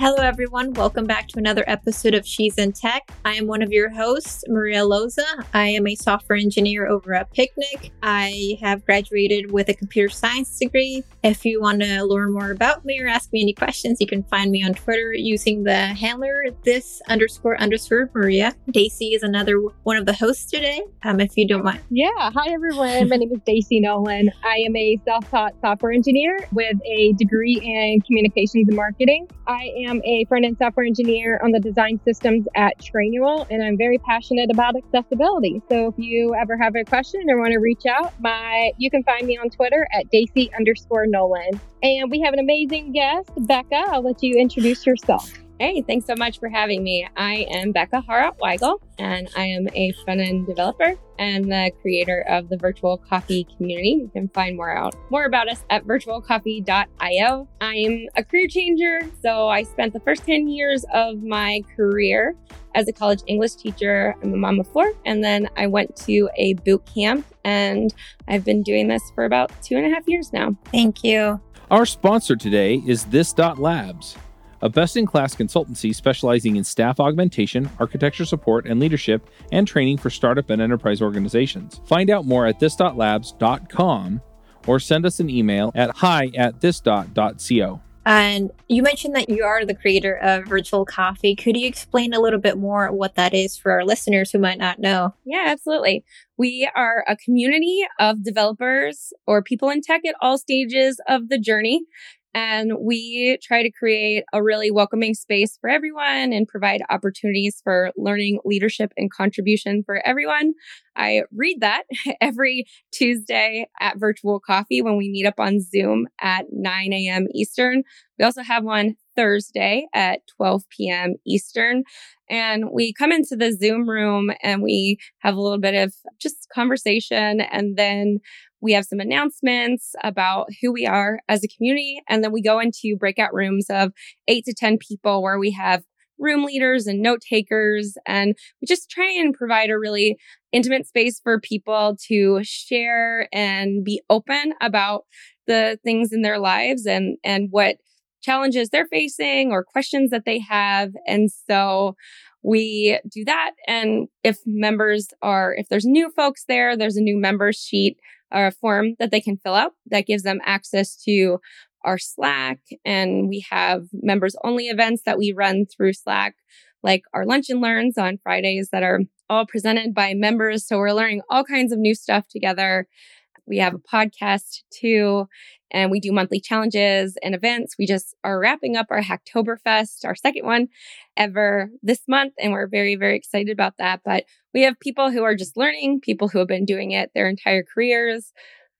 Hello, everyone. Welcome back to another episode of She's in Tech. I am one of your hosts, Maria Loza. I am a software engineer over at Picnic. I have graduated with a computer science degree. If you want to learn more about me or ask me any questions, you can find me on Twitter using the handler this underscore underscore Maria. Daisy is another one of the hosts today. Um, if you don't mind. Yeah. Hi, everyone. My name is Daisy Nolan. I am a self-taught software engineer with a degree in communications and marketing. I am am a front end software engineer on the design systems at Trainual, and I'm very passionate about accessibility. So if you ever have a question or want to reach out, my you can find me on Twitter at Daisy underscore Nolan. And we have an amazing guest, Becca. I'll let you introduce yourself. Hey, thanks so much for having me. I am Bekah Hawrot Weigel, and I am a front end developer and the creator of the Virtual Coffee community. You can find more out more about us at virtualcoffee.io. I'm a career changer, so I spent the first 10 years of my career as a college English teacher. I'm a mom of four, and then I went to a boot camp, and I've been doing this for about two and a half years now. Thank you. Our sponsor today is This Labs a best in class consultancy specializing in staff augmentation, architecture support, and leadership and training for startup and enterprise organizations. Find out more at this.labs.com or send us an email at hi at this.co. And you mentioned that you are the creator of Virtual Coffee. Could you explain a little bit more what that is for our listeners who might not know? Yeah, absolutely. We are a community of developers or people in tech at all stages of the journey and we try to create a really welcoming space for everyone and provide opportunities for learning, leadership, and contribution for everyone. I read that every Tuesday at Virtual Coffee when we meet up on Zoom at 9 a.m. Eastern. We also have one Thursday at 12 p.m. Eastern. And we come into the Zoom room and we have a little bit of just conversation. And then we have some announcements about who we are as a community. And then we go into breakout rooms of eight to 10 people where we have room leaders and note takers. And we just try and provide a really intimate space for people to share and be open about the things in their lives and, and what challenges they're facing or questions that they have. And so we do that. And if members are, if there's new folks there, there's a new member sheet or a form that they can fill out that gives them access to our Slack. And we have members only events that we run through Slack, like our lunch and learns on Fridays that are all presented by members. So we're learning all kinds of new stuff together. We have a podcast too, and we do monthly challenges and events. We just are wrapping up our Hacktoberfest, our second one ever this month, and we're very, very excited about that. But we have people who are just learning, people who have been doing it their entire careers,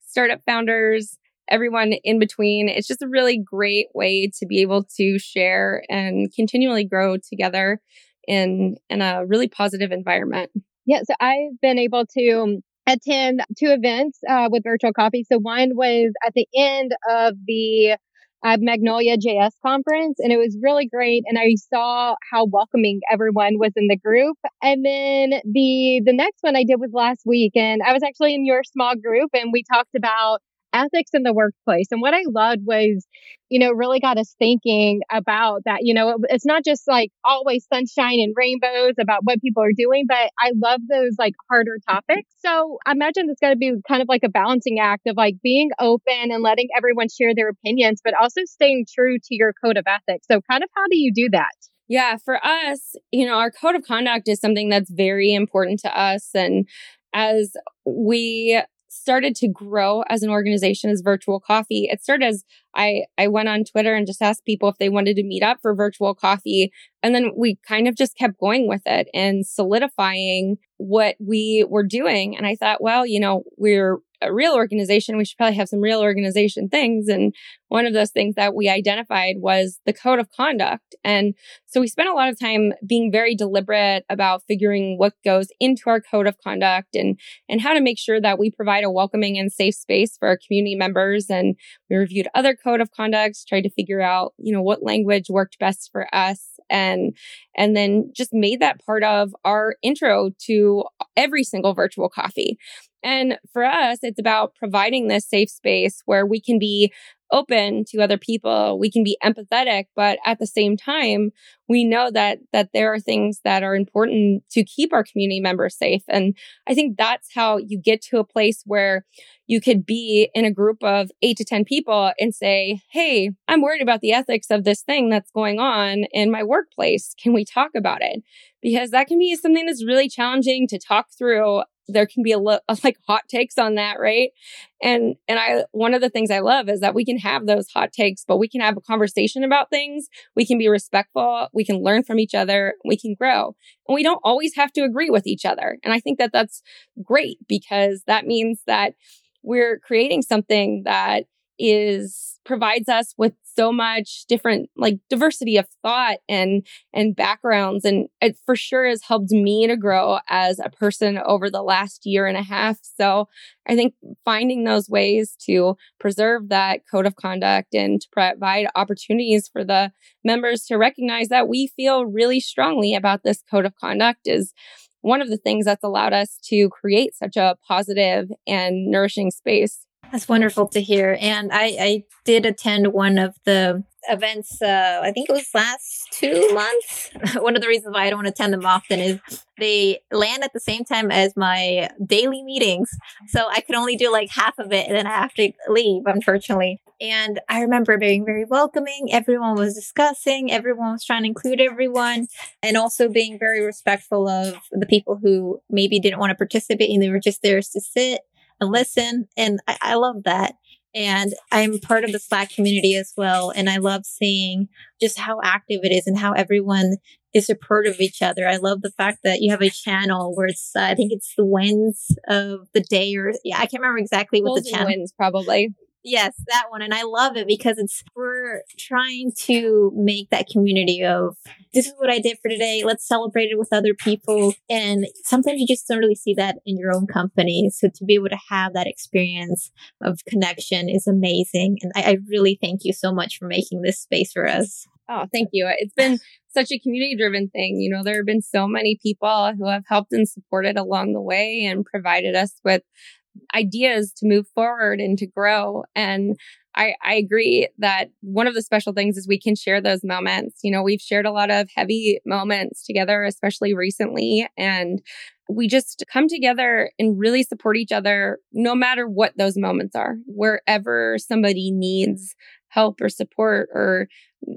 startup founders, everyone in between. It's just a really great way to be able to share and continually grow together in in a really positive environment. Yeah, so I've been able to um, attend two events uh, with virtual coffee. So one was at the end of the uh, Magnolia JS conference, and it was really great. And I saw how welcoming everyone was in the group. And then the the next one I did was last week, and I was actually in your small group, and we talked about ethics in the workplace. And what I loved was, you know, really got us thinking about that. You know, it's not just like always sunshine and rainbows about what people are doing, but I love those like harder topics. So I imagine it's got to be kind of like a balancing act of like being open and letting everyone share their opinions, but also staying true to your code of ethics. So kind of how do you do that? Yeah, for us, you know, our code of conduct is something that's very important to us. And as we started to grow as an organization as virtual coffee. It started as I, I went on Twitter and just asked people if they wanted to meet up for virtual coffee. And then we kind of just kept going with it and solidifying what we were doing. And I thought, well, you know, we're a real organization. We should probably have some real organization things. And one of those things that we identified was the code of conduct. And so we spent a lot of time being very deliberate about figuring what goes into our code of conduct and, and how to make sure that we provide a welcoming and safe space for our community members. And we reviewed other code of conducts, tried to figure out, you know, what language worked best for us and, and then just made that part of our intro to every single virtual coffee. And for us, it's about providing this safe space where we can be open to other people we can be empathetic but at the same time we know that that there are things that are important to keep our community members safe. And i think that's how you get to a place where you could be in a group of 8 to 10 people and say hey i'm worried about the ethics of this thing that's going on in my workplace. Can we talk about it? Because that can be something that's really challenging to talk through there can be a lot of like hot takes on that right? And and i one of the things i love is that we can have those hot takes but we can have a conversation about things. We can be respectful. We can learn from each other. We can grow. And we don't always have to agree with each other. And i think that that's great because that means that we're creating something that is provides us with so much different like diversity of thought and and backgrounds. And it for sure has helped me to grow as a person over the last year and a half. So i think finding those ways to preserve that code of conduct and to provide opportunities for the members to recognize that we feel really strongly about this code of conduct is one of the things that's allowed us to create such a positive and nourishing space that's wonderful to hear. And I, I did attend one of the events, uh, I think it was last two months. one of the reasons why I don't attend them often is they land at the same time as my daily meetings. So I could only do like half of it and then I have to leave, unfortunately. And I remember being very welcoming. Everyone was discussing, everyone was trying to include everyone, and also being very respectful of the people who maybe didn't want to participate and they were just there to sit and listen. And I, I love that. And I'm part of the Slack community as well. And I love seeing just how active it is and how everyone is supportive of each other. I love the fact that you have a channel where it's, uh, I think it's the wins of the day or, yeah, I can't remember exactly what the channel wins probably. Yes, that one. And I love it because it's, we're trying to make that community of this is what I did for today. Let's celebrate it with other people. And sometimes you just don't really see that in your own company. So to be able to have that experience of connection is amazing. And I, I really thank you so much for making this space for us. Oh, thank you. It's been such a community driven thing. You know, there have been so many people who have helped and supported along the way and provided us with ideas to move forward and to grow. And I, I agree that one of the special things is we can share those moments. You know, we've shared a lot of heavy moments together, especially recently. And we just come together and really support each other no matter what those moments are, wherever somebody needs help or support or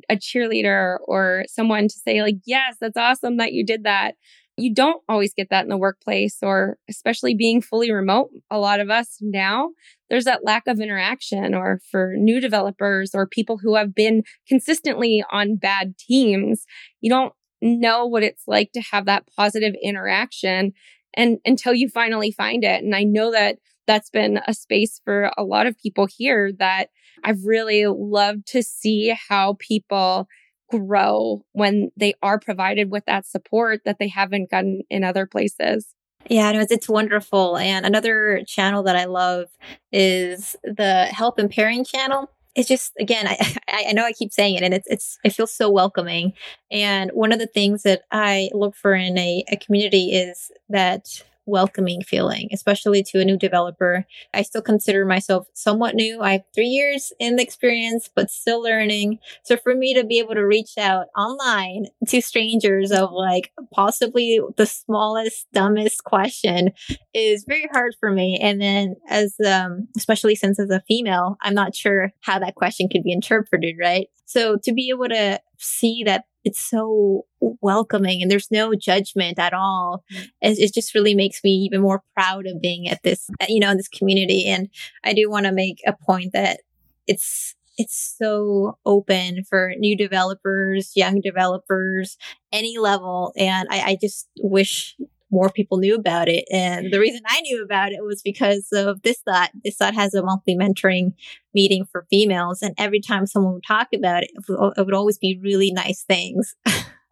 a cheerleader or someone to say like yes that's awesome that you did that you don't always get that in the workplace or especially being fully remote. A lot of us now, there's that lack of interaction or for new developers or people who have been consistently on bad teams, you don't know what it's like to have that positive interaction and until you finally find it. And I know that that's been a space for a lot of people here that I've really loved to see how people grow when they are provided with that support that they haven't gotten in other places. Yeah, no, it's, it's wonderful. And another channel that I love is the Help and Pairing channel. It's just again, I I know I keep saying it, and it's it's it feels so welcoming. And one of the things that I look for in a, a community is that welcoming feeling, especially to a new developer. I still consider myself somewhat new. I have three years in the experience, but still learning. So for me to be able to reach out online to strangers of like possibly the smallest, dumbest question is very hard for me. And then as, um, especially since as a female, I'm not sure how that question could be interpreted, right? So to be able to see that it's so welcoming and there's no judgment at all. Mm. It, it, just really makes me even more proud of being at this, you know, in this community. And I do want to make a point that it's, it's so open for new developers, young developers, any level. And I, I just wish more people knew about it. And the reason I knew about it was because of This Dot. This Dot has a monthly mentoring meeting for females. And every time someone would talk about it, it would always be really nice things.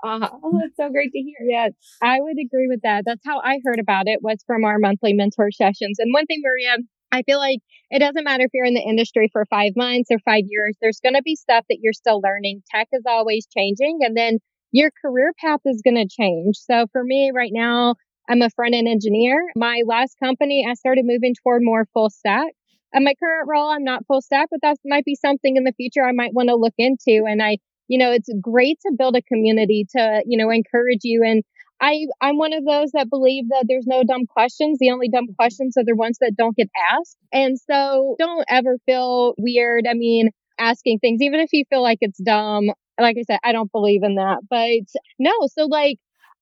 Uh, oh, that's so great to hear. Yeah, I would agree with that. That's how I heard about it was from our monthly mentor sessions. And one thing, Maria, I feel like it doesn't matter if you're in the industry for five months or five years, there's going to be stuff that you're still learning. Tech is always changing and then your career path is going to change. So for me right now, I'm a front end engineer. My last company, I started moving toward more full stack. at my current role, I'm not full stack, but that might be something in the future I might want to look into. And I, you know, it's great to build a community to, you know, encourage you. And I, I'm one of those that believe that there's no dumb questions. The only dumb questions are the ones that don't get asked. And so don't ever feel weird. I mean, asking things, even if you feel like it's dumb. Like I said, I don't believe in that, but no. So like,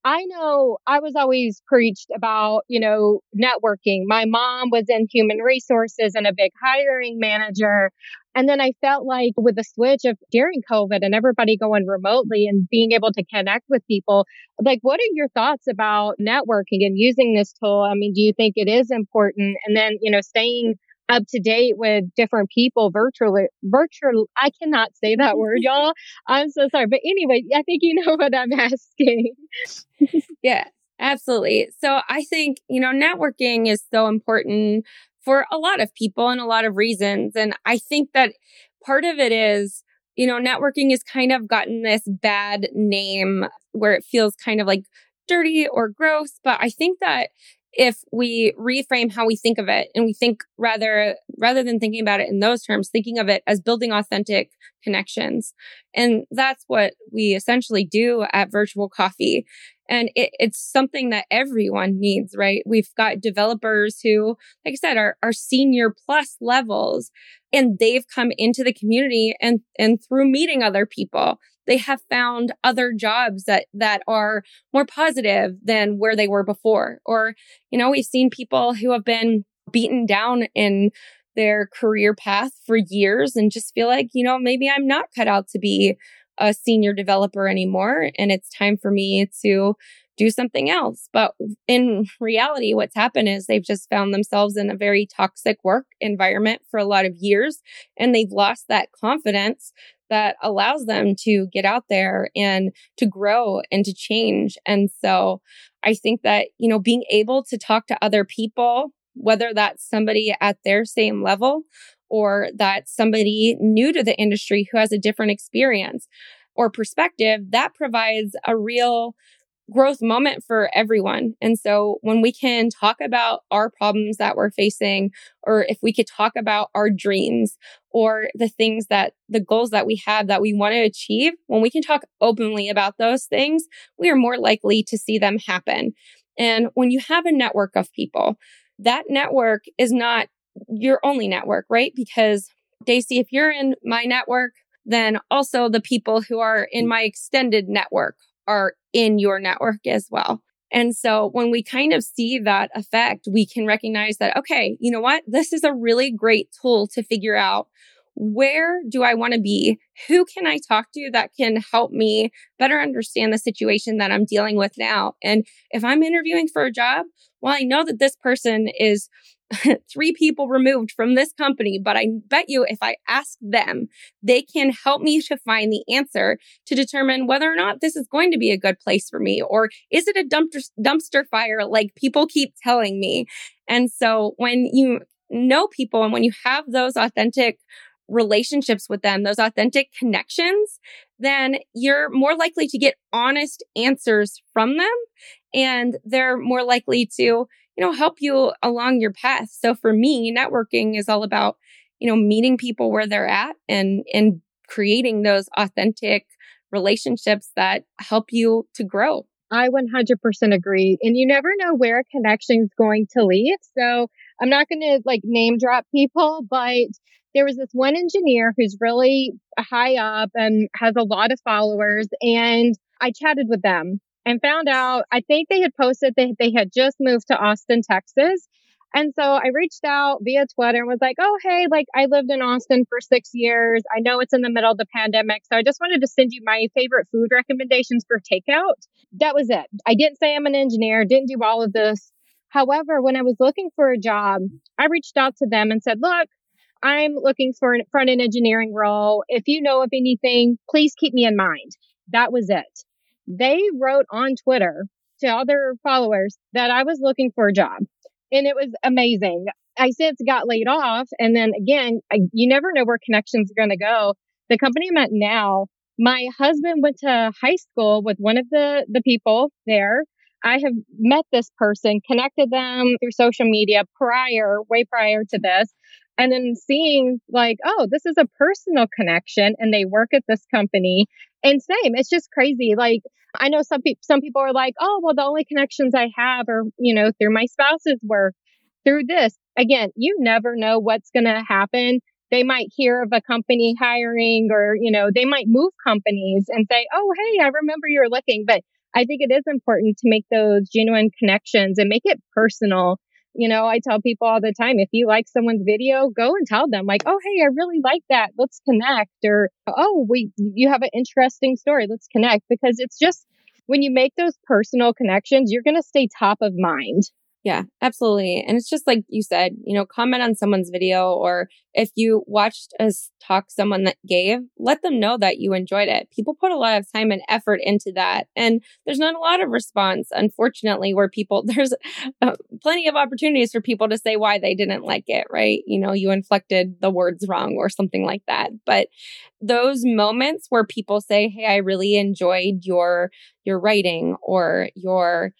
I know I was always preached about, you know, networking. My mom was in human resources and a big hiring manager. And then I felt like with the switch of during COVID and everybody going remotely and being able to connect with people, like, what are your thoughts about networking and using this tool? I mean, do you think it is important? And then, you know, staying up to date with different people virtually virtual i cannot say that word y'all. I'm so sorry. But anyway i think you know what i'm asking. Yeah absolutely. So i think you know networking is so important for a lot of people and a lot of reasons. And i think that part of it is you know networking has kind of gotten this bad name where it feels kind of like dirty or gross. But i think that if we reframe how we think of it and we think rather rather than thinking about it in those terms thinking of it as building authentic connections. And that's what we essentially do at virtual coffee. And it, it's something that everyone needs right? We've got developers who like i said are, are senior plus levels and they've come into the community and and through meeting other people they have found other jobs that that are more positive than where they were before or you know we've seen people who have been beaten down in their career path for years and just feel like you know maybe I'm not cut out to be a senior developer anymore and it's time for me to do something else. But in reality, what's happened is they've just found themselves in a very toxic work environment for a lot of years and they've lost that confidence that allows them to get out there and to grow and to change. And so I think that, you know, being able to talk to other people, whether that's somebody at their same level or that's somebody new to the industry who has a different experience or perspective, that provides a real growth moment for everyone. And so when we can talk about our problems that we're facing, or if we could talk about our dreams or the things that the goals that we have that we want to achieve, when we can talk openly about those things, we are more likely to see them happen. And when you have a network of people, that network is not your only network, right? Because Daisy, if you're in my network, then also the people who are in my extended network are in your network as well. And so when we kind of see that effect, we can recognize that, okay, you know what? This is a really great tool to figure out where do I want to be? Who can I talk to that can help me better understand the situation that I'm dealing with now? And if I'm interviewing for a job, well, I know that this person is three people removed from this company, but I bet you if I ask them, they can help me to find the answer to determine whether or not this is going to be a good place for me or is it a dumpster, dumpster fire like people keep telling me. And so when you know people and when you have those authentic relationships with them, those authentic connections, then you're more likely to get honest answers from them and they're more likely to you know, help you along your path. So for me, networking is all about, you know, meeting people where they're at and, and creating those authentic relationships that help you to grow. I 100% agree. And you never know where a connection is going to lead. So I'm not going to like name drop people, but there was this one engineer who's really high up and has a lot of followers. And I chatted with them and found out, I think they had posted that they had just moved to Austin, Texas. And so I reached out via Twitter and was like, oh, hey, like I lived in Austin for six years. I know it's in the middle of the pandemic. So I just wanted to send you my favorite food recommendations for takeout. That was it. I didn't say I'm an engineer, didn't do all of this. However, when I was looking for a job, I reached out to them and said, look, I'm looking for a front end engineering role. If you know of anything, please keep me in mind. That was it. They wrote on Twitter to other followers that I was looking for a job. And it was amazing. I since got laid off. And then again, I, you never know where connections are going to go. The company I'm at now, my husband went to high school with one of the, the people there. I have met this person, connected them through social media prior, way prior to this. And then seeing like, oh, this is a personal connection and they work at this company. And same, it's just crazy. Like, I know some people, some people are like, oh, well, the only connections I have are, you know, through my spouse's work, through this. Again, you never know what's going to happen. They might hear of a company hiring or, you know, they might move companies and say, oh, hey, I remember you're looking. But I think it is important to make those genuine connections and make it personal you know, I tell people all the time, if you like someone's video, go and tell them like, oh, hey, I really like that. Let's connect. Or, oh, we, you have an interesting story. Let's connect because it's just when you make those personal connections, you're going to stay top of mind. Yeah, absolutely. And it's just like you said, you know, comment on someone's video or if you watched us talk someone that gave, let them know that you enjoyed it. People put a lot of time and effort into that. And there's not a lot of response, unfortunately, where people, there's uh, plenty of opportunities for people to say why they didn't like it, right? You know, you inflected the words wrong or something like that. But those moments where people say, Hey, I really enjoyed your, your writing or your,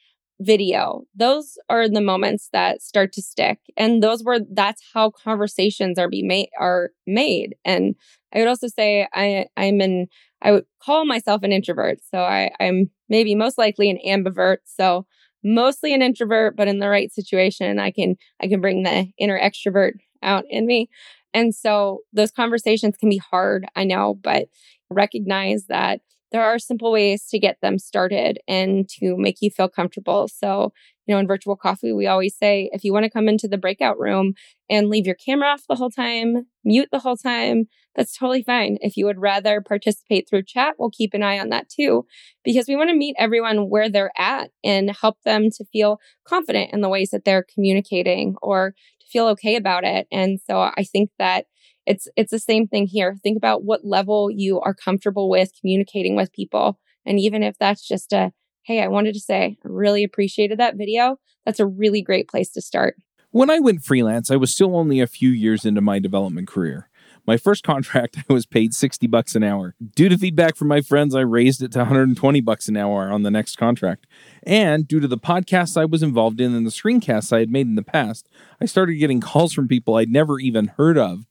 video. Those are the moments that start to stick. And those were that's how conversations are be made are made. And I would also say I I'm an I would call myself an introvert. So I, I'm maybe most likely an ambivert. So mostly an introvert, but in the right situation, I can I can bring the inner extrovert out in me. And so those conversations can be hard, I know, but recognize that there are simple ways to get them started and to make you feel comfortable. So, you know, in virtual coffee, we always say if you want to come into the breakout room and leave your camera off the whole time, mute the whole time, that's totally fine. If you would rather participate through chat, we'll keep an eye on that too, because we want to meet everyone where they're at and help them to feel confident in the ways that they're communicating or to feel okay about it. And so I think that it's it's the same thing here. Think about what level you are comfortable with communicating with people. And even if that's just a, hey, I wanted to say, I really appreciated that video, that's a really great place to start. When I went freelance, I was still only a few years into my development career. My first contract, I was paid 60 bucks an hour. Due to feedback from my friends, I raised it to 120 bucks an hour on the next contract. And due to the podcasts I was involved in and the screencasts I had made in the past, I started getting calls from people I'd never even heard of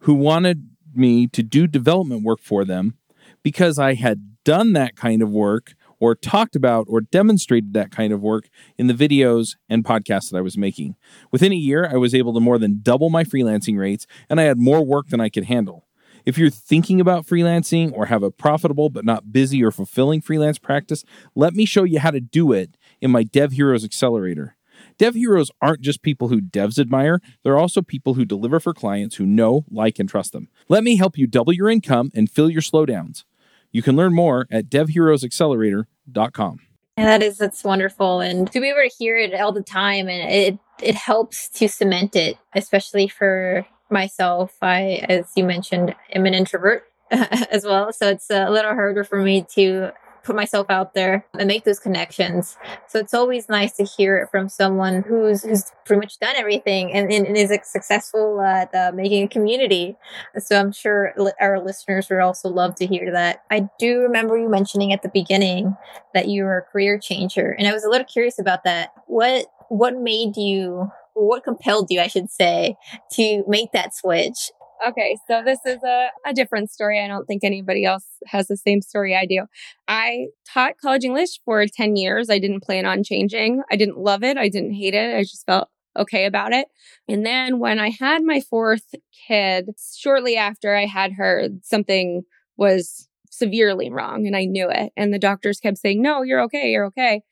who wanted me to do development work for them because I had done that kind of work or talked about or demonstrated that kind of work in the videos and podcasts that I was making. Within a year, I was able to more than double my freelancing rates and I had more work than I could handle. If you're thinking about freelancing or have a profitable but not busy or fulfilling freelance practice, let me show you how to do it in my Dev Heroes Accelerator. Dev heroes aren't just people who devs admire, they're also people who deliver for clients who know, like, and trust them. Let me help you double your income and fill your slowdowns. You can learn more at devheroesaccelerator.com. And that is that's wonderful. And to be able to hear it all the time and it it helps to cement it, especially for myself. I as you mentioned, am an introvert as well. So it's a little harder for me to put myself out there and make those connections. So it's always nice to hear it from someone who's who's pretty much done everything and, and is successful at uh, making a community. So I'm sure our listeners would also love to hear that. I do remember you mentioning at the beginning that you were a career changer, and I was a little curious about that. What what made you what compelled you, I should say, to make that switch Okay, so this is a, a different story. I don't think anybody else has the same story I do. I taught college English for 10 years. I didn't plan on changing. I didn't love it. I didn't hate it. I just felt okay about it. And then when I had my fourth kid, shortly after I had her, something was severely wrong and I knew it. And the doctors kept saying, no, you're okay. You're okay.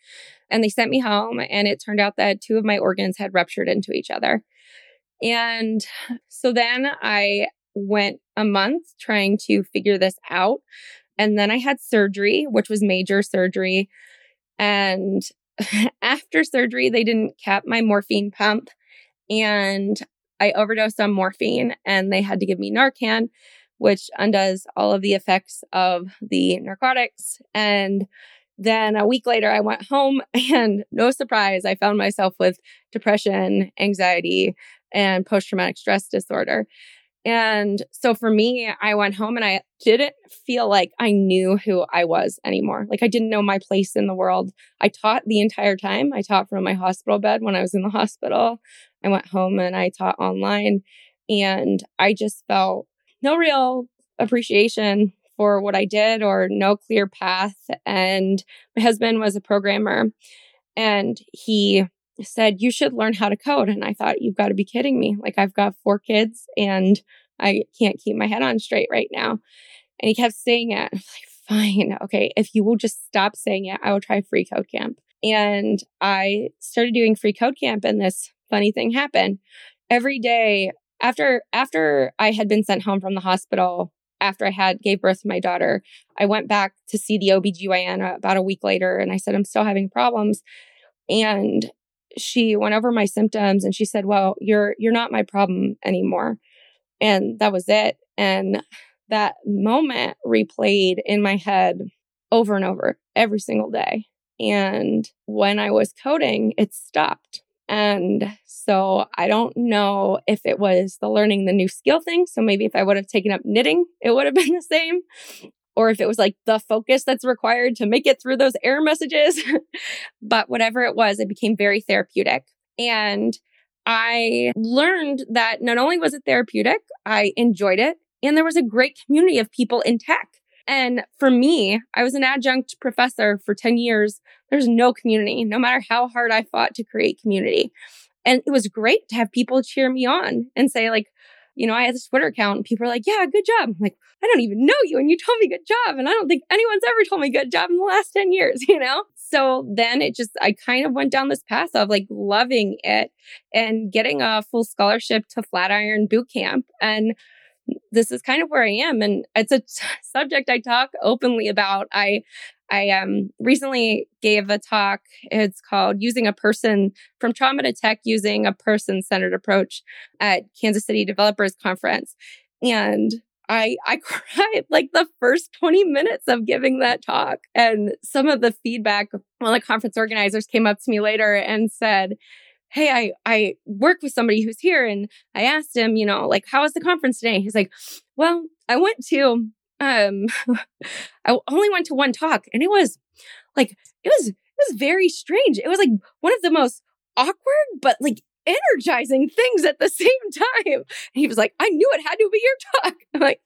And they sent me home and it turned out that two of my organs had ruptured into each other. And so then I went a month trying to figure this out. And then I had surgery, which was major surgery. And after surgery, they didn't cap my morphine pump. And I overdosed on morphine and they had to give me Narcan, which undoes all of the effects of the narcotics. And then a week later, I went home and no surprise, I found myself with depression, anxiety, and post traumatic stress disorder. And so for me, I went home and I didn't feel like I knew who I was anymore. Like I didn't know my place in the world. I taught the entire time. I taught from my hospital bed when I was in the hospital. I went home and I taught online. And I just felt no real appreciation for what I did or no clear path. And my husband was a programmer and he said, You should learn how to code. And I thought, You've got to be kidding me. Like, I've got four kids and I can't keep my head on straight right now. And he kept saying it. I'm like, Fine. Okay. If you will just stop saying it, I will try free code camp. And I started doing free code camp and this funny thing happened. Every day after after I had been sent home from the hospital after I had gave birth to my daughter, I went back to see the OBGYN about a week later and I said, I'm still having problems. And she went over my symptoms and she said, Well, you're you're not my problem anymore. And that was it. And that moment replayed in my head over and over every single day. And when I was coding, it stopped. And so I don't know if it was the learning the new skill thing. So maybe if I would have taken up knitting, it would have been the same. Or if it was like the focus that's required to make it through those error messages. but whatever it was, it became very therapeutic. And I learned that not only was it therapeutic, I enjoyed it. And there was a great community of people in tech. And for me, I was an adjunct professor for 10 years. There's no community, no matter how hard I fought to create community. And it was great to have people cheer me on and say, like, you know, I had this Twitter account and people are like, yeah, good job. I'm like, I don't even know you and you told me good job. And I don't think anyone's ever told me good job in the last 10 years, you know? So then it just, I kind of went down this path of like loving it and getting a full scholarship to Flatiron Boot Camp. And this is kind of where I am. And it's a subject I talk openly about. I, I um, recently gave a talk. It's called Using a Person from Trauma to Tech Using a Person Centered Approach at Kansas City Developers Conference. And I, I cried like the first 20 minutes of giving that talk. And some of the feedback, one of the conference organizers came up to me later and said, hey, I, I work with somebody who's here. And I asked him, you know, like, how was the conference today? He's like, well, I went to, um, I only went to one talk and it was like, it was, it was very strange. It was like one of the most awkward, but like energizing things at the same time. And he was like, I knew it had to be your talk. I'm like,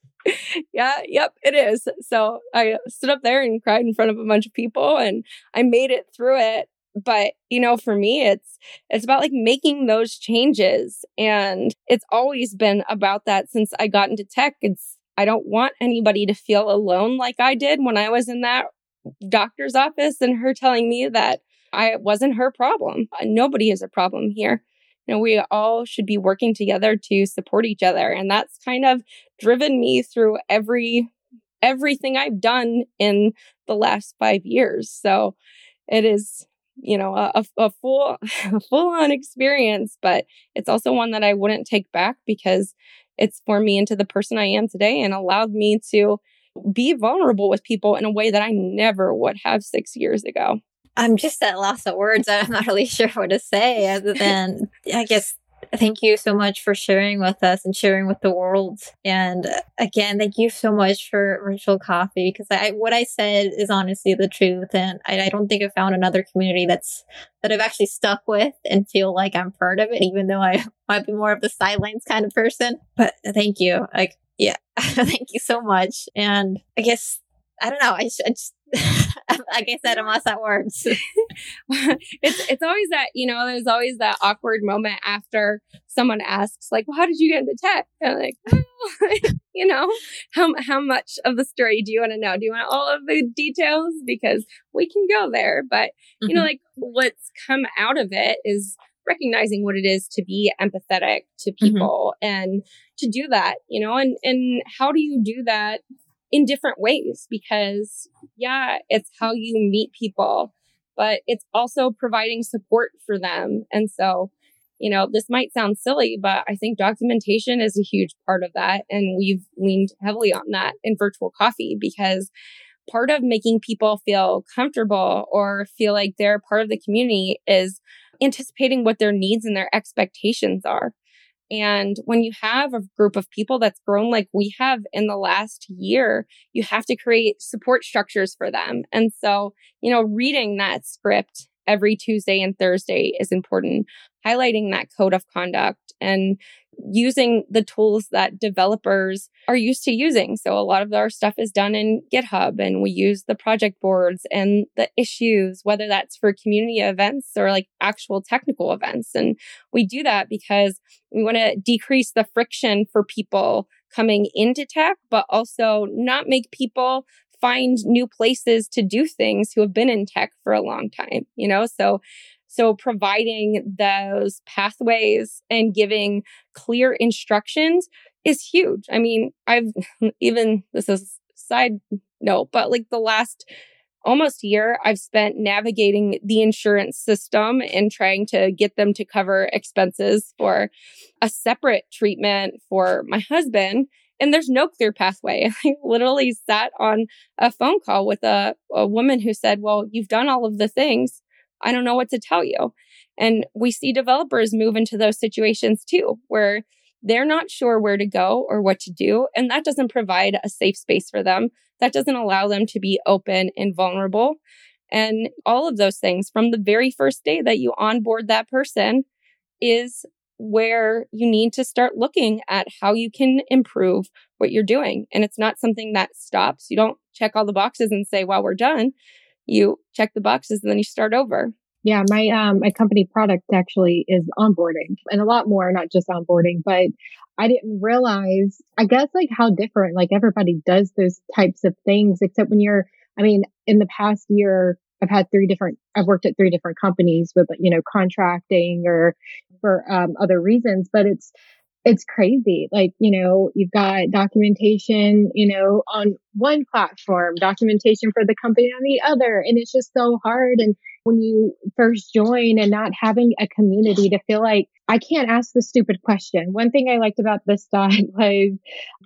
yeah, yep, it is. So I stood up there and cried in front of a bunch of people and I made it through it but you know for me it's it's about like making those changes and it's always been about that since i got into tech it's i don't want anybody to feel alone like i did when i was in that doctor's office and her telling me that i wasn't her problem. Uh, nobody is a problem here. You know we all should be working together to support each other. And that's kind of driven me through every everything i've done in the last 5 years. So it is you know a, a full a full on experience but it's also one that i wouldn't take back because it's formed me into the person i am today and allowed me to be vulnerable with people in a way that i never would have six years ago. I'm just at loss of words. I'm not really sure what to say other than i guess thank you so much for sharing with us and sharing with the world. And again, thank you so much for virtual coffee because I what I said is honestly the truth, and I, I don't think I found another community that's that I've actually stuck with and feel like I'm part of it, even though I might be more of the sidelines kind of person. But thank you, like yeah, thank you so much. And I guess I don't know. I, I just like I said, I'm lost at words. it's it's always that you know. There's always that awkward moment after someone asks, like, "Well, how did you get into tech?" And like, well, you know, how how much of the story do you want to know? Do you want all of the details? Because we can go there, but you mm-hmm. know, like what's come out of it is recognizing what it is to be empathetic to mm-hmm. people mm-hmm. and to do that, you know, and and how do you do that in different ways because yeah, it's how you meet people, but it's also providing support for them. And so, you know, this might sound silly, but I think documentation is a huge part of that. And we've leaned heavily on that in virtual coffee because part of making people feel comfortable or feel like they're part of the community is anticipating what their needs and their expectations are. And when you have a group of people that's grown like we have in the last year, you have to create support structures for them. And so, you know, reading that script every Tuesday and Thursday is important, highlighting that code of conduct and using the tools that developers are used to using. So a lot of our stuff is done in GitHub and we use the project boards and the issues, whether that's for community events or like actual technical events. And we do that because we want to decrease the friction for people coming into tech, but also not make people find new places to do things who have been in tech for a long time, you know? So so providing those pathways and giving clear instructions is huge. I mean, I've even, this is side note, but like the last almost year I've spent navigating the insurance system and trying to get them to cover expenses for a separate treatment for my husband. And there's no clear pathway. I literally sat on a phone call with a, a woman who said, Well, you've done all of the things. I don't know what to tell you. And we see developers move into those situations too, where they're not sure where to go or what to do. And that doesn't provide a safe space for them. That doesn't allow them to be open and vulnerable. And all of those things from the very first day that you onboard that person is where you need to start looking at how you can improve what you're doing. And it's not something that stops. You don't check all the boxes and say, well, we're done you check the boxes and then you start over. Yeah, my um my company product actually is onboarding and a lot more, not just onboarding, but I didn't realize I guess like how different like everybody does those types of things except when you're I mean, in the past year I've had three different I've worked at three different companies with you know contracting or for um, other reasons, but it's it's crazy. Like, you know, you've got documentation, you know, on one platform, documentation for the company on the other. And it's just so hard. And when you first join and not having a community to feel like I can't ask the stupid question. One thing I liked about this dot was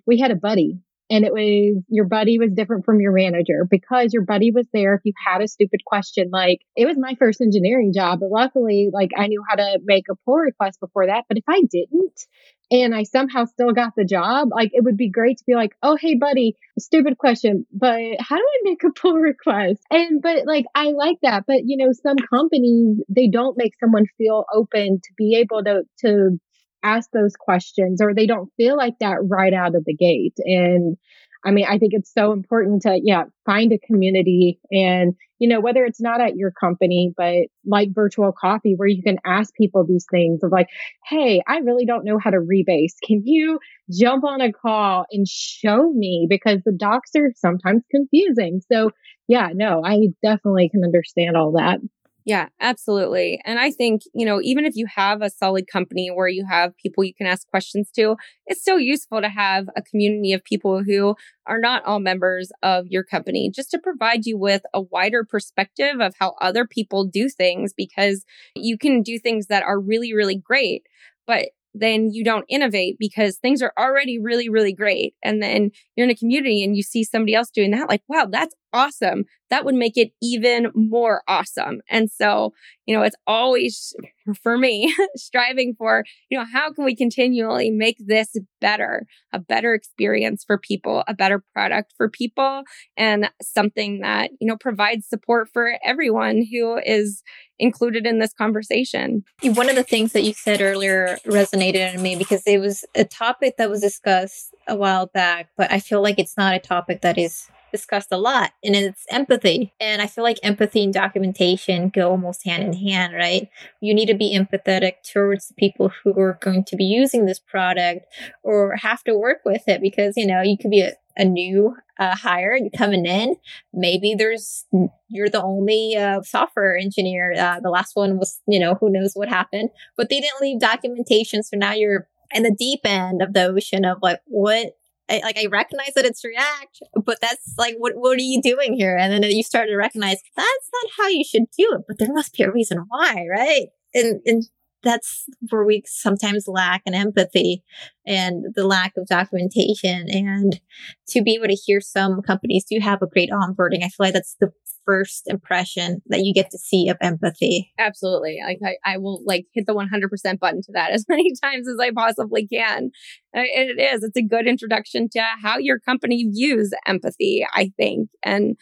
we had a buddy and it was your buddy was different from your manager because your buddy was there if you had a stupid question like it was my first engineering job but luckily like i knew how to make a pull request before that but if i didn't and i somehow still got the job like it would be great to be like oh hey buddy stupid question but how do i make a pull request and but like i like that but you know some companies they don't make someone feel open to be able to to ask those questions or they don't feel like that right out of the gate. And I mean, I think it's so important to, yeah, find a community and, you know, whether it's not at your company, but like virtual coffee where you can ask people these things of like, Hey, I really don't know how to rebase. Can you jump on a call and show me? Because the docs are sometimes confusing. So yeah, no, I definitely can understand all that. Yeah, absolutely. And I think, you know, even if you have a solid company where you have people you can ask questions to, it's so useful to have a community of people who are not all members of your company just to provide you with a wider perspective of how other people do things because you can do things that are really, really great. But then you don't innovate because things are already really, really great. And then you're in a community and you see somebody else doing that, like, wow, that's awesome. That would make it even more awesome. And so, you know, it's always for me striving for, you know, how can we continually make this better, a better experience for people, a better product for people, and something that, you know, provides support for everyone who is included in this conversation. One of the things that you said earlier resonated in me because it was a topic that was discussed a while back, but I feel like it's not a topic that is discussed a lot, and it's empathy. And I feel like empathy and documentation go almost hand in hand, right? You need to be empathetic towards the people who are going to be using this product or have to work with it because, you know, you could be a, a new uh, hire, coming in. Maybe there's you're the only uh, software engineer. Uh, the last one was, you know, who knows what happened, but they didn't leave documentation, so now you're in the deep end of the ocean of like what I, like I recognize that it's React, but that's like, what what are you doing here? And then you start to recognize that's not how you should do it, but there must be a reason why, right? And and that's where we sometimes lack an empathy and the lack of documentation. And to be able to hear some companies do have a great onboarding, I feel like that's the first impression that you get to see of empathy. Absolutely. Like I, I will like hit the 100% button to that as many times as I possibly can. It is. It's a good introduction to how your company views empathy, I think. And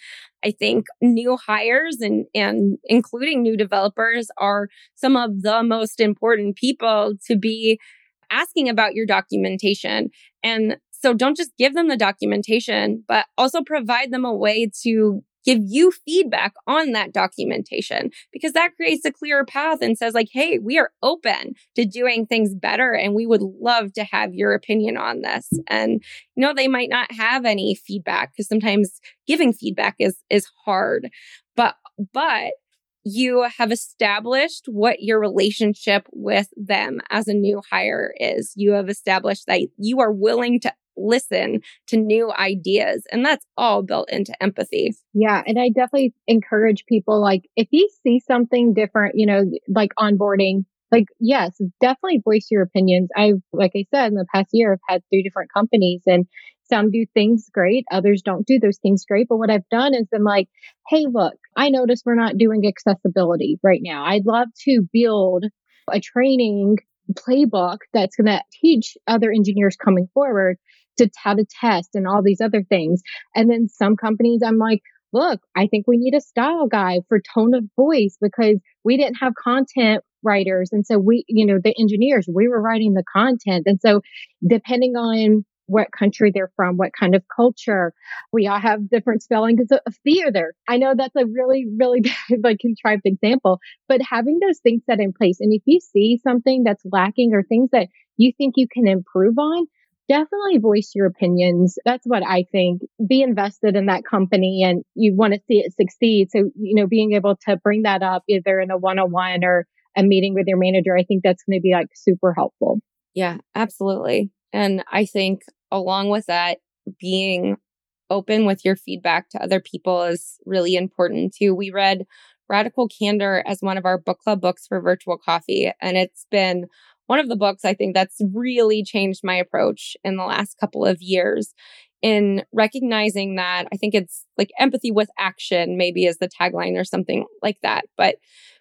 I think new hires and, and including new developers are some of the most important people to be asking about your documentation. And so don't just give them the documentation, but also provide them a way to give you feedback on that documentation because that creates a clearer path and says like, Hey, we are open to doing things better. And we would love to have your opinion on this. And, you know, they might not have any feedback because sometimes giving feedback is, is hard, but, but you have established what your relationship with them as a new hire is. You have established that you are willing to listen to new ideas. And that's all built into empathy. Yeah. And I definitely encourage people like if you see something different, you know, like onboarding, like, yes, definitely voice your opinions. I've, like I said, in the past year, I've had three different companies and some do things great. Others don't do those things great. But what I've done is been like, Hey, look, I notice we're not doing accessibility right now. I'd love to build a training playbook that's going to teach other engineers coming forward to how to test and all these other things. And then some companies, I'm like, look, I think we need a style guide for tone of voice because we didn't have content writers. And so we, you know, the engineers, we were writing the content. And so depending on what country they're from, what kind of culture. We all have different spellings of theater. I know that's a really, really bad, like contrived example, but having those things set in place. And if you see something that's lacking or things that you think you can improve on, definitely voice your opinions. That's what I think. Be invested in that company and you want to see it succeed. So, you know, being able to bring that up either in a one on one or a meeting with your manager, I think that's going to be like super helpful. Yeah, absolutely. And I think along with that, being open with your feedback to other people is really important too. We read Radical Candor as one of our book club books for virtual coffee, and it's been one of the books I think that's really changed my approach in the last couple of years in recognizing that I think it's like empathy with action, maybe is the tagline or something like that. But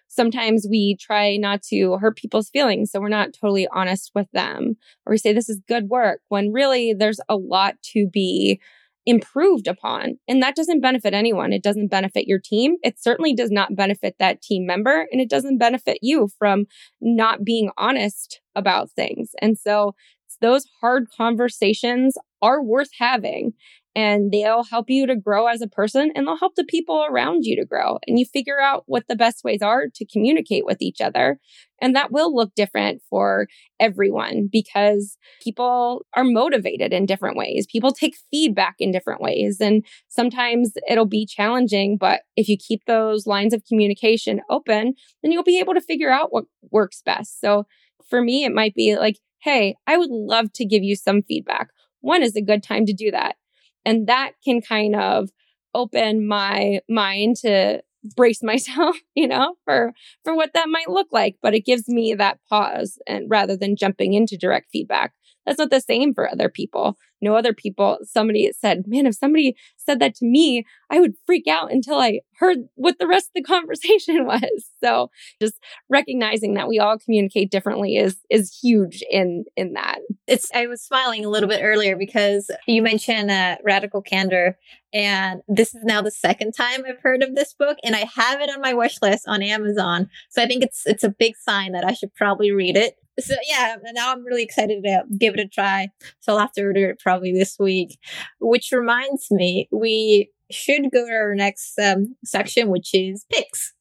sometimes we try not to hurt people's feelings. So we're not totally honest with them, or we say this is good work when really there's a lot to be improved upon. And that doesn't benefit anyone. It doesn't benefit your team. It certainly does not benefit that team member. And it doesn't benefit you from not being honest about things. And so those hard conversations are worth having and they'll help you to grow as a person and they'll help the people around you to grow. And you figure out what the best ways are to communicate with each other. And that will look different for everyone because people are motivated in different ways. People take feedback in different ways. And sometimes it'll be challenging, but if you keep those lines of communication open, then you'll be able to figure out what works best. So for me, it might be like, Hey, I would love to give you some feedback. When is a good time to do that? And that can kind of open my mind to brace myself, you know, for for what that might look like, but it gives me that pause and rather than jumping into direct feedback. That's not the same for other people. No other people, somebody said, man, if somebody said that to me, I would freak out until I heard what the rest of the conversation was. So just recognizing that we all communicate differently is, is huge in, in that. It's, I was smiling a little bit earlier because you mentioned uh, radical candor and this is now the second time I've heard of this book and I have it on my wish list on Amazon. So I think it's, it's a big sign that I should probably read it so yeah, now I'm really excited to give it a try. So I'll have to order it probably this week. Which reminds me, we should go to our next um, section, which is picks.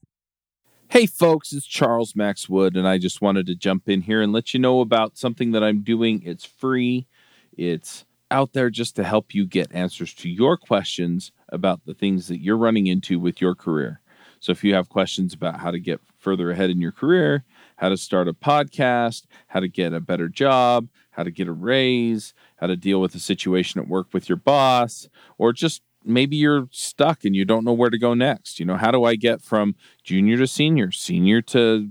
Hey folks, it's Charles Max Wood, and I just wanted to jump in here and let you know about something that I'm doing. It's free. It's out there just to help you get answers to your questions about the things that you're running into with your career. So if you have questions about how to get further ahead in your career, how to start a podcast, how to get a better job, how to get a raise, how to deal with a situation at work with your boss, or just maybe you're stuck and you don't know where to go next. You know, how do I get from junior to senior, senior to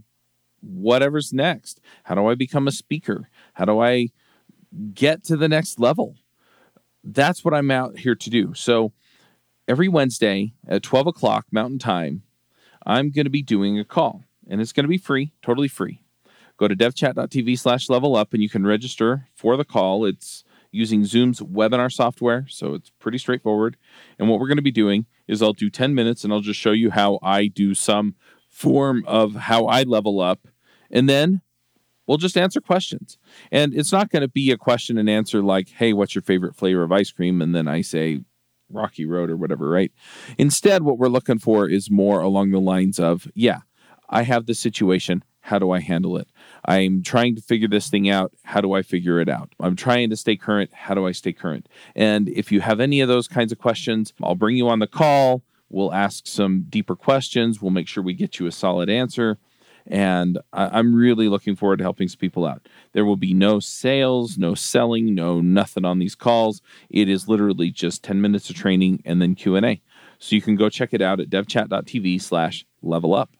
whatever's next? How do I become a speaker? How do I get to the next level? That's what I'm out here to do. So every Wednesday at 12 o'clock Mountain Time, I'm going to be doing a call and it's going to be free, totally free. Go to devchat.tv slash level up and you can register for the call. It's using Zoom's webinar software, so it's pretty straightforward. And what we're going to be doing is I'll do 10 minutes and I'll just show you how I do some form of how I level up. And then We'll just answer questions. And it's not going to be a question and answer like, hey, what's your favorite flavor of ice cream? And then I say Rocky Road or whatever, right? Instead, what we're looking for is more along the lines of, yeah, I have this situation. How do I handle it? I'm trying to figure this thing out. How do I figure it out? I'm trying to stay current. How do I stay current? And if you have any of those kinds of questions, I'll bring you on the call. We'll ask some deeper questions. We'll make sure we get you a solid answer. And I'm really looking forward to helping people out. There will be no sales, no selling, no nothing on these calls. It is literally just 10 minutes of training and then Q&A. So you can go check it out at devchat.tv slash level up.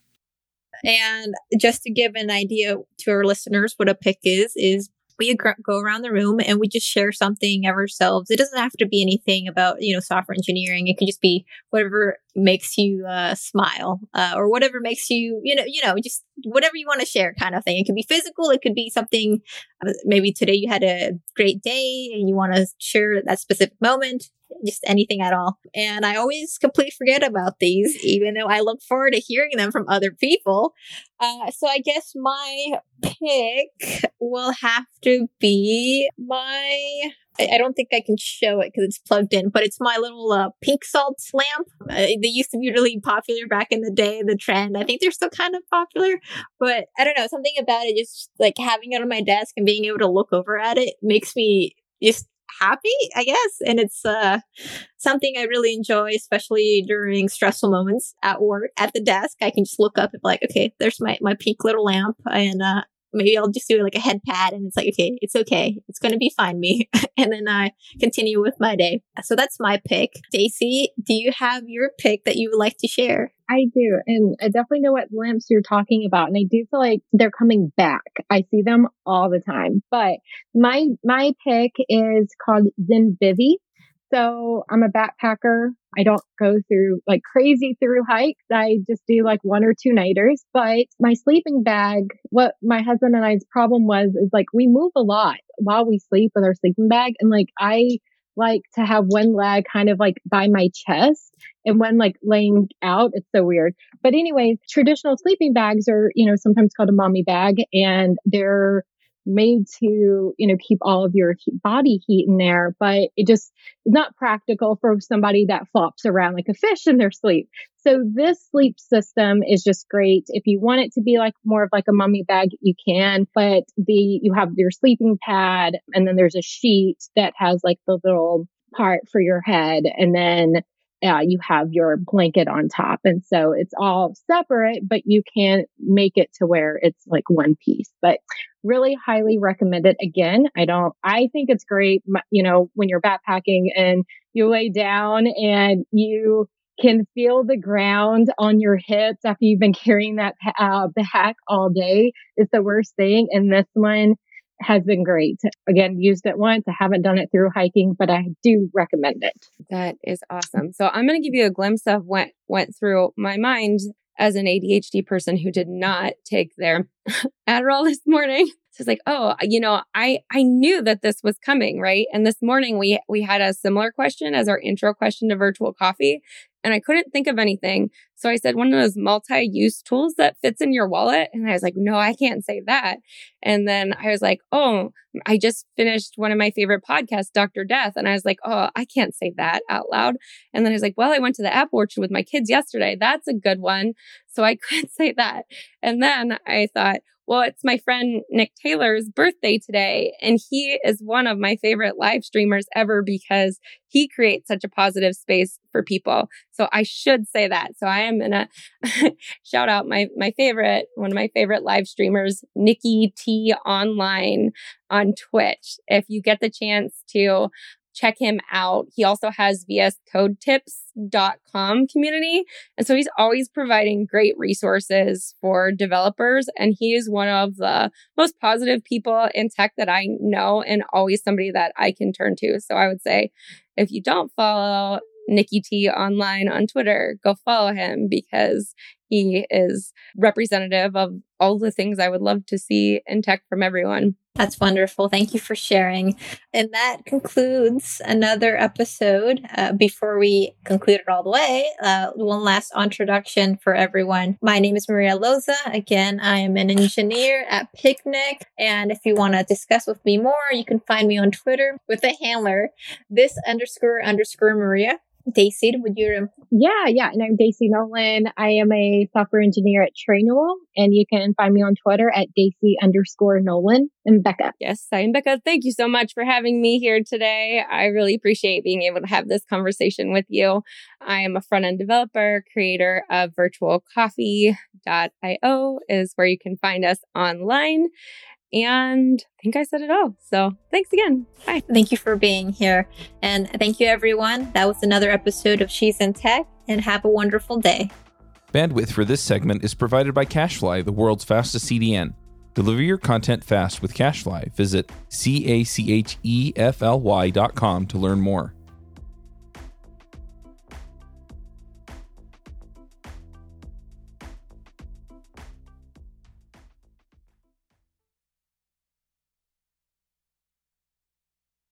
And just to give an idea to our listeners what a pick is, is we go around the room and we just share something of ourselves. It doesn't have to be anything about, you know, software engineering. It could just be whatever makes you uh, smile uh, or whatever makes you, you know, you know, just whatever you want to share kind of thing. It could be physical. It could be something, uh, maybe today you had a great day and you want to share that specific moment just anything at all. And I always completely forget about these, even though I look forward to hearing them from other people. Uh, so I guess my pick will have to be my I don't think I can show it because it's plugged in, but it's my little uh, pink salt lamp. Uh, they used to be really popular back in the day, the trend. I think they're still kind of popular, but I don't know. Something about it, just like having it on my desk and being able to look over at it makes me just happy, I guess. And it's uh, something I really enjoy, especially during stressful moments at work at the desk. I can just look up and be like, okay, there's my, my pink little lamp. And uh, maybe I'll just do like a head pat and it's like, okay, it's okay. It's going to be fine, me. and then I continue with my day. So that's my pick. Stacy, do you have your pick that you would like to share? I do. And I definitely know what lamps you're talking about. And I do feel like they're coming back. I see them all the time. But my, my pick is called Zenbivy. So I'm a backpacker. I don't go through like crazy through hikes. I just do like one or two nighters. But my sleeping bag, what my husband and I's problem was is like we move a lot while we sleep with our sleeping bag. And like I like to have one leg kind of like by my chest and one like laying out. It's so weird. But anyways, traditional sleeping bags are, you know, sometimes called a mommy bag and they're made to, you know, keep all of your body heat in there, but it just is not practical for somebody that flops around like a fish in their sleep. So this sleep system is just great. If you want it to be like more of like a mummy bag, you can, but the, you have your sleeping pad and then there's a sheet that has like the little part for your head and then uh, you have your blanket on top. And so it's all separate, but you can make it to where it's like one piece. But really highly recommend it. Again, I don't, I think it's great, you know, when you're backpacking and you lay down and you can feel the ground on your hips after you've been carrying that uh, bag all day is the worst thing. And this one, has been great. Again, used it once. I haven't done it through hiking, but I do recommend it. That is awesome. So I'm going to give you a glimpse of what went through my mind as an ADHD person who did not take their Adderall this morning. So it's like, oh, you know, I I knew that this was coming, right? And this morning we we had a similar question as our intro question to virtual coffee, and I couldn't think of anything. So I said one of those multi-use tools that fits in your wallet. And I was like, no, I can't say that. And then I was like, oh, I just finished one of my favorite podcasts, Dr. Death. And I was like, oh, I can't say that out loud. And then I was like, well, I went to the apple orchard with my kids yesterday. That's a good one. So I could say that. And then I thought, well, it's my friend Nick Taylor's birthday today, and he is one of my favorite live streamers ever because he creates such a positive space for people. So I should say that. So I am gonna shout out my my favorite, one of my favorite live streamers, Nikki T Online on Twitch. If you get the chance to check him out. He also has vscodetips.com community. And so he's always providing great resources for developers. And he is one of the most positive people in tech that I know and always somebody that I can turn to. So I would say if you don't follow Nikki T online on Twitter, go follow him because he is representative of all the things I would love to see in tech from everyone. That's wonderful. Thank you for sharing. And that concludes another episode. Uh, before we conclude it all the way, uh, one last introduction for everyone. My name is Maria Loza. Again, I am an engineer at Picnic. And if you want to discuss with me more, you can find me on Twitter with the handler this underscore underscore Maria. Daisy, would you? Yeah, yeah. And I'm Daisy Nolan. I am a software engineer at Trainual, and you can find me on Twitter at Daisy underscore Nolan and Bekah. Yes, I'm Bekah. Thank you so much for having me here today. I really appreciate being able to have this conversation with you. I am a front end developer, creator of virtualcoffee.io is where you can find us online. And I think I said it all. So thanks again. Bye. Thank you for being here. And thank you, everyone. That was another episode of She's in Tech, and have a wonderful day. Bandwidth for this segment is provided by CacheFly, the world's fastest CDN. Deliver your content fast with CacheFly. Visit C A C H E F L Y dot com to learn more.